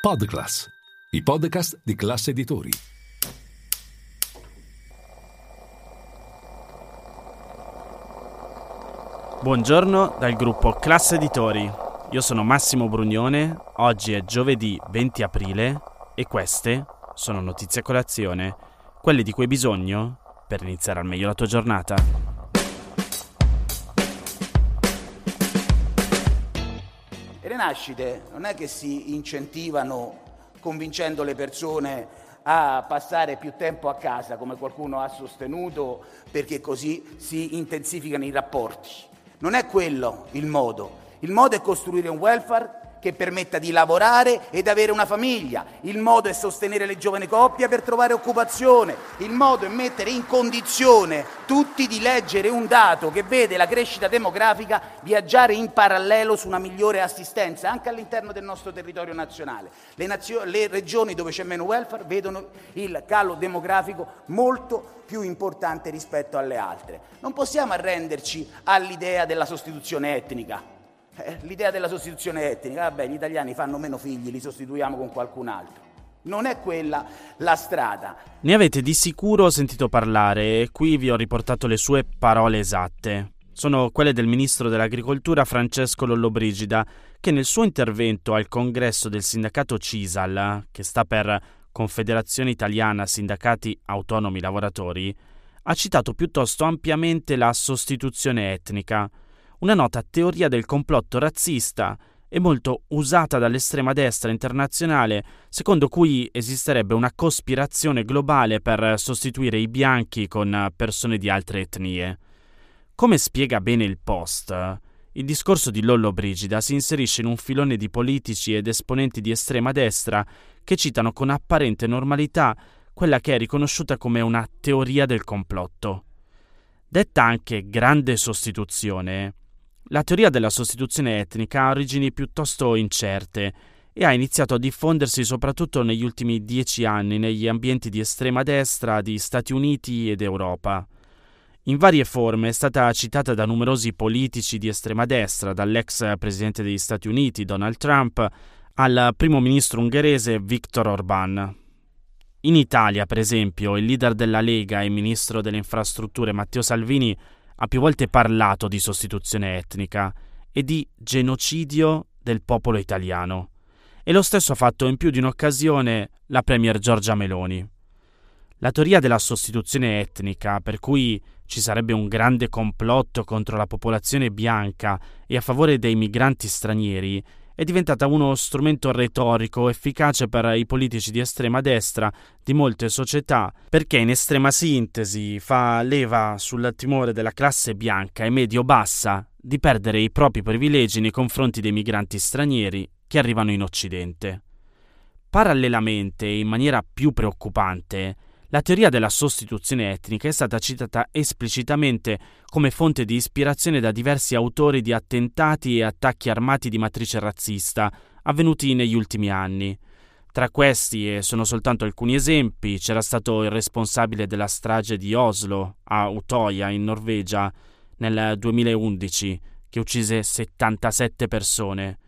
Podclass, i podcast di classe editori. Buongiorno dal gruppo Classe Editori. Io sono Massimo Brugnone, oggi è giovedì 20 aprile e queste sono notizie a colazione, quelle di cui hai bisogno per iniziare al meglio la tua giornata. Le rinascite non è che si incentivano convincendo le persone a passare più tempo a casa, come qualcuno ha sostenuto, perché così si intensificano i rapporti. Non è quello il modo. Il modo è costruire un welfare che permetta di lavorare ed avere una famiglia. Il modo è sostenere le giovani coppie per trovare occupazione. Il modo è mettere in condizione tutti di leggere un dato che vede la crescita demografica viaggiare in parallelo su una migliore assistenza anche all'interno del nostro territorio nazionale. Le, nazio- le regioni dove c'è meno welfare vedono il calo demografico molto più importante rispetto alle altre. Non possiamo arrenderci all'idea della sostituzione etnica. Eh, l'idea della sostituzione etnica, vabbè, gli italiani fanno meno figli, li sostituiamo con qualcun altro. Non è quella la strada. Ne avete di sicuro sentito parlare e qui vi ho riportato le sue parole esatte. Sono quelle del ministro dell'Agricoltura Francesco Lollobrigida, che nel suo intervento al congresso del sindacato CISAL, che sta per Confederazione Italiana Sindacati Autonomi Lavoratori, ha citato piuttosto ampiamente la sostituzione etnica una nota teoria del complotto razzista e molto usata dall'estrema destra internazionale, secondo cui esisterebbe una cospirazione globale per sostituire i bianchi con persone di altre etnie. Come spiega bene il Post, il discorso di Lollo Brigida si inserisce in un filone di politici ed esponenti di estrema destra che citano con apparente normalità quella che è riconosciuta come una teoria del complotto. Detta anche grande sostituzione, la teoria della sostituzione etnica ha origini piuttosto incerte e ha iniziato a diffondersi soprattutto negli ultimi dieci anni negli ambienti di estrema destra di Stati Uniti ed Europa. In varie forme è stata citata da numerosi politici di estrema destra, dall'ex presidente degli Stati Uniti Donald Trump al primo ministro ungherese Viktor Orban. In Italia, per esempio, il leader della Lega e ministro delle infrastrutture Matteo Salvini ha più volte parlato di sostituzione etnica e di genocidio del popolo italiano. E lo stesso ha fatto in più di un'occasione la Premier Giorgia Meloni. La teoria della sostituzione etnica, per cui ci sarebbe un grande complotto contro la popolazione bianca e a favore dei migranti stranieri, è diventata uno strumento retorico efficace per i politici di estrema destra di molte società, perché in estrema sintesi fa leva sul timore della classe bianca e medio-bassa di perdere i propri privilegi nei confronti dei migranti stranieri che arrivano in Occidente. Parallelamente in maniera più preoccupante, la teoria della sostituzione etnica è stata citata esplicitamente come fonte di ispirazione da diversi autori di attentati e attacchi armati di matrice razzista avvenuti negli ultimi anni. Tra questi, e sono soltanto alcuni esempi, c'era stato il responsabile della strage di Oslo a Utoya in Norvegia nel 2011, che uccise 77 persone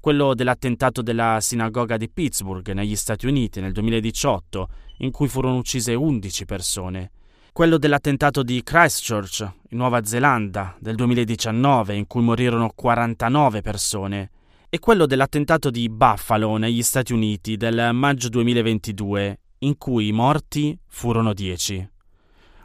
quello dell'attentato della sinagoga di Pittsburgh negli Stati Uniti nel 2018, in cui furono uccise 11 persone, quello dell'attentato di Christchurch in Nuova Zelanda del 2019, in cui morirono 49 persone, e quello dell'attentato di Buffalo negli Stati Uniti del maggio 2022, in cui i morti furono 10.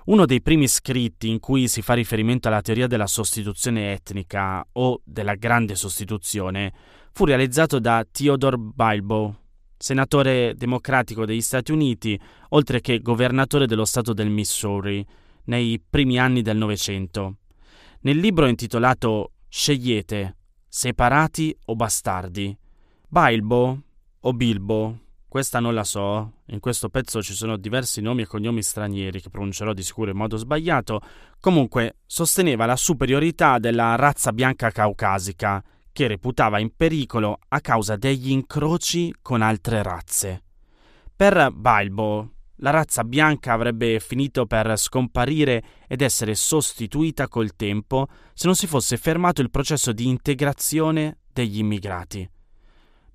Uno dei primi scritti in cui si fa riferimento alla teoria della sostituzione etnica o della grande sostituzione fu realizzato da Theodore Bilbo, senatore democratico degli Stati Uniti, oltre che governatore dello stato del Missouri, nei primi anni del Novecento. Nel libro intitolato Scegliete, separati o bastardi, Bilbo o Bilbo, questa non la so, in questo pezzo ci sono diversi nomi e cognomi stranieri che pronuncerò di sicuro in modo sbagliato, comunque sosteneva la superiorità della razza bianca caucasica che reputava in pericolo a causa degli incroci con altre razze. Per Bilbo, la razza bianca avrebbe finito per scomparire ed essere sostituita col tempo se non si fosse fermato il processo di integrazione degli immigrati.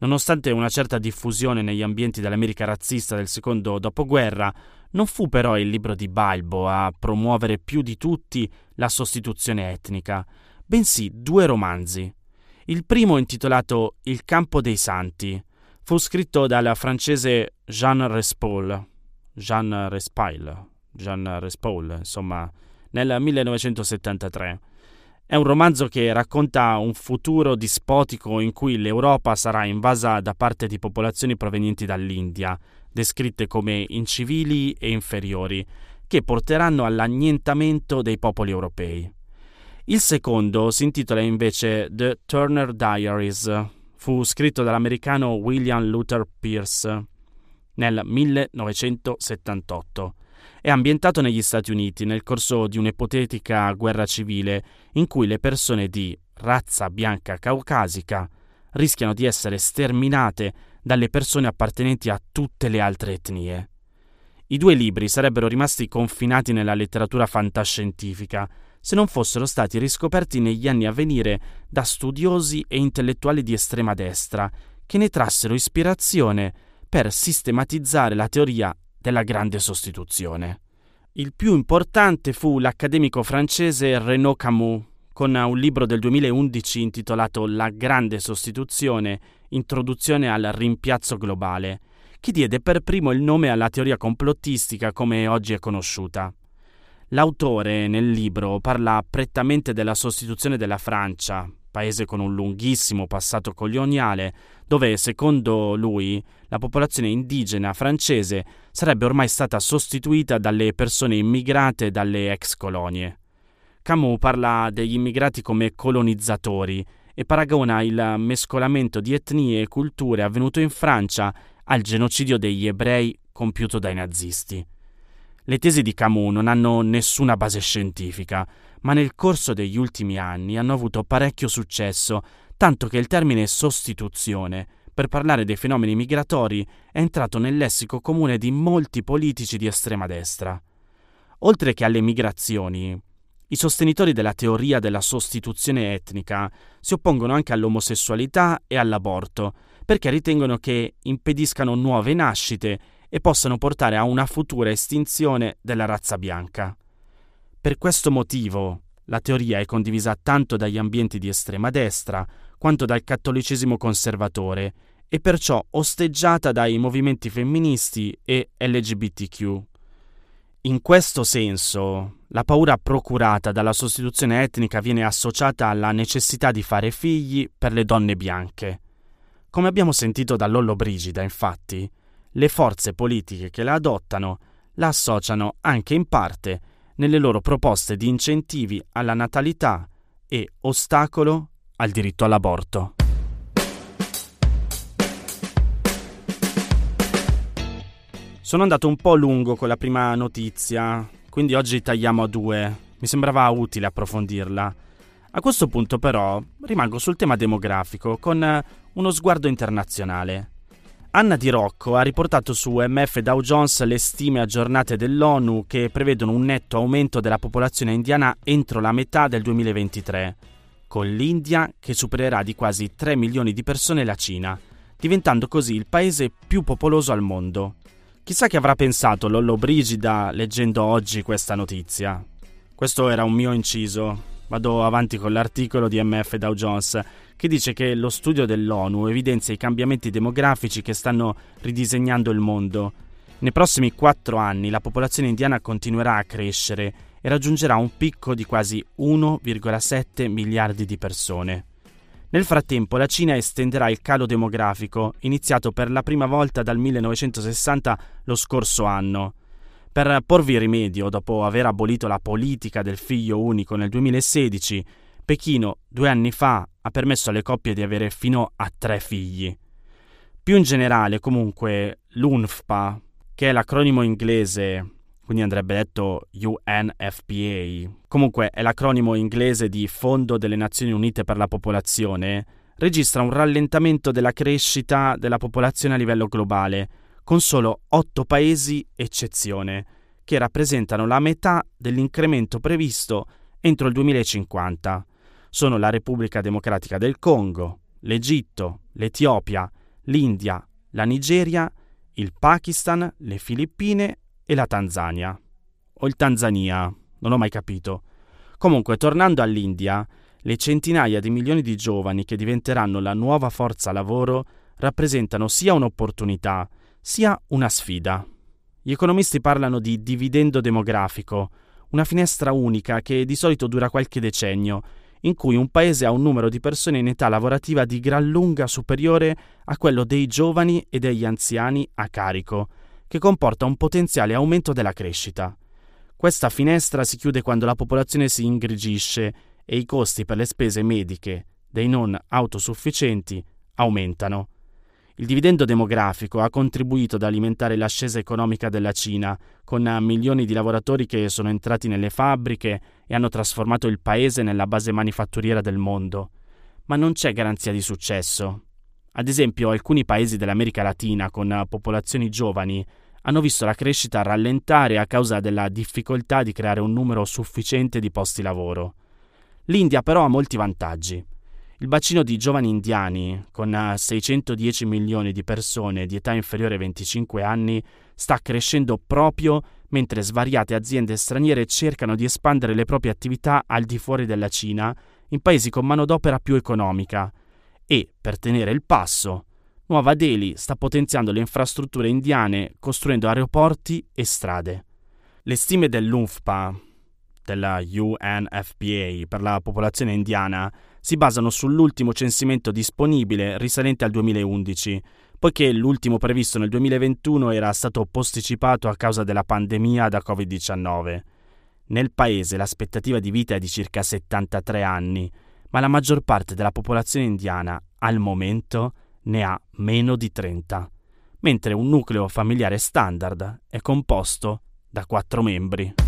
Nonostante una certa diffusione negli ambienti dell'America razzista del secondo dopoguerra, non fu però il libro di Balbo a promuovere più di tutti la sostituzione etnica, bensì due romanzi. Il primo intitolato Il campo dei santi fu scritto dal francese Jean Respaul, Jean Respail, Jean Respaul, insomma, nel 1973. È un romanzo che racconta un futuro dispotico in cui l'Europa sarà invasa da parte di popolazioni provenienti dall'India, descritte come incivili e inferiori, che porteranno all'annientamento dei popoli europei. Il secondo si intitola invece The Turner Diaries. Fu scritto dall'americano William Luther Pierce nel 1978. È ambientato negli Stati Uniti nel corso di un'ipotetica guerra civile in cui le persone di razza bianca caucasica rischiano di essere sterminate dalle persone appartenenti a tutte le altre etnie. I due libri sarebbero rimasti confinati nella letteratura fantascientifica se non fossero stati riscoperti negli anni a venire da studiosi e intellettuali di estrema destra che ne trassero ispirazione per sistematizzare la teoria della grande sostituzione. Il più importante fu l'accademico francese Renaud Camus, con un libro del 2011 intitolato La grande sostituzione, introduzione al rimpiazzo globale, che diede per primo il nome alla teoria complottistica come oggi è conosciuta. L'autore nel libro parla prettamente della sostituzione della Francia, paese con un lunghissimo passato coloniale, dove, secondo lui, la popolazione indigena francese sarebbe ormai stata sostituita dalle persone immigrate dalle ex colonie. Camus parla degli immigrati come colonizzatori e paragona il mescolamento di etnie e culture avvenuto in Francia al genocidio degli ebrei compiuto dai nazisti. Le tesi di Camus non hanno nessuna base scientifica, ma nel corso degli ultimi anni hanno avuto parecchio successo, tanto che il termine sostituzione per parlare dei fenomeni migratori è entrato nel lessico comune di molti politici di estrema destra. Oltre che alle migrazioni, i sostenitori della teoria della sostituzione etnica si oppongono anche all'omosessualità e all'aborto, perché ritengono che impediscano nuove nascite e possano portare a una futura estinzione della razza bianca. Per questo motivo la teoria è condivisa tanto dagli ambienti di estrema destra quanto dal cattolicesimo conservatore e perciò osteggiata dai movimenti femministi e LGBTQ. In questo senso, la paura procurata dalla sostituzione etnica viene associata alla necessità di fare figli per le donne bianche. Come abbiamo sentito da Lollo Brigida, infatti, le forze politiche che la adottano la associano anche in parte nelle loro proposte di incentivi alla natalità e ostacolo al diritto all'aborto. Sono andato un po' lungo con la prima notizia, quindi oggi tagliamo a due. Mi sembrava utile approfondirla. A questo punto però rimango sul tema demografico con uno sguardo internazionale. Anna Di Rocco ha riportato su MF Dow Jones le stime aggiornate dell'ONU che prevedono un netto aumento della popolazione indiana entro la metà del 2023, con l'India che supererà di quasi 3 milioni di persone la Cina, diventando così il paese più popoloso al mondo. Chissà che avrà pensato Lollo Brigida leggendo oggi questa notizia. Questo era un mio inciso. Vado avanti con l'articolo di MF Dow Jones che dice che lo studio dell'ONU evidenzia i cambiamenti demografici che stanno ridisegnando il mondo. Nei prossimi quattro anni la popolazione indiana continuerà a crescere e raggiungerà un picco di quasi 1,7 miliardi di persone. Nel frattempo la Cina estenderà il calo demografico, iniziato per la prima volta dal 1960 lo scorso anno. Per porvi rimedio, dopo aver abolito la politica del figlio unico nel 2016, Pechino due anni fa ha permesso alle coppie di avere fino a tre figli. Più in generale, comunque, l'UNFPA, che è l'acronimo inglese, quindi andrebbe detto UNFPA, comunque è l'acronimo inglese di Fondo delle Nazioni Unite per la Popolazione, registra un rallentamento della crescita della popolazione a livello globale, con solo otto paesi eccezione, che rappresentano la metà dell'incremento previsto entro il 2050 sono la Repubblica Democratica del Congo, l'Egitto, l'Etiopia, l'India, la Nigeria, il Pakistan, le Filippine e la Tanzania. O il Tanzania, non ho mai capito. Comunque, tornando all'India, le centinaia di milioni di giovani che diventeranno la nuova forza lavoro rappresentano sia un'opportunità sia una sfida. Gli economisti parlano di dividendo demografico, una finestra unica che di solito dura qualche decennio, in cui un paese ha un numero di persone in età lavorativa di gran lunga superiore a quello dei giovani e degli anziani a carico, che comporta un potenziale aumento della crescita. Questa finestra si chiude quando la popolazione si ingrigisce e i costi per le spese mediche dei non autosufficienti aumentano. Il dividendo demografico ha contribuito ad alimentare l'ascesa economica della Cina, con milioni di lavoratori che sono entrati nelle fabbriche e hanno trasformato il paese nella base manifatturiera del mondo. Ma non c'è garanzia di successo. Ad esempio, alcuni paesi dell'America Latina con popolazioni giovani hanno visto la crescita rallentare a causa della difficoltà di creare un numero sufficiente di posti lavoro. L'India però ha molti vantaggi. Il bacino di giovani indiani, con 610 milioni di persone di età inferiore ai 25 anni, sta crescendo proprio mentre svariate aziende straniere cercano di espandere le proprie attività al di fuori della Cina, in paesi con manodopera più economica. E, per tenere il passo, Nuova Delhi sta potenziando le infrastrutture indiane costruendo aeroporti e strade. Le stime dell'UNFPA, della UNFPA per la popolazione indiana, si basano sull'ultimo censimento disponibile risalente al 2011, poiché l'ultimo previsto nel 2021 era stato posticipato a causa della pandemia da Covid-19. Nel paese l'aspettativa di vita è di circa 73 anni, ma la maggior parte della popolazione indiana, al momento, ne ha meno di 30, mentre un nucleo familiare standard è composto da 4 membri.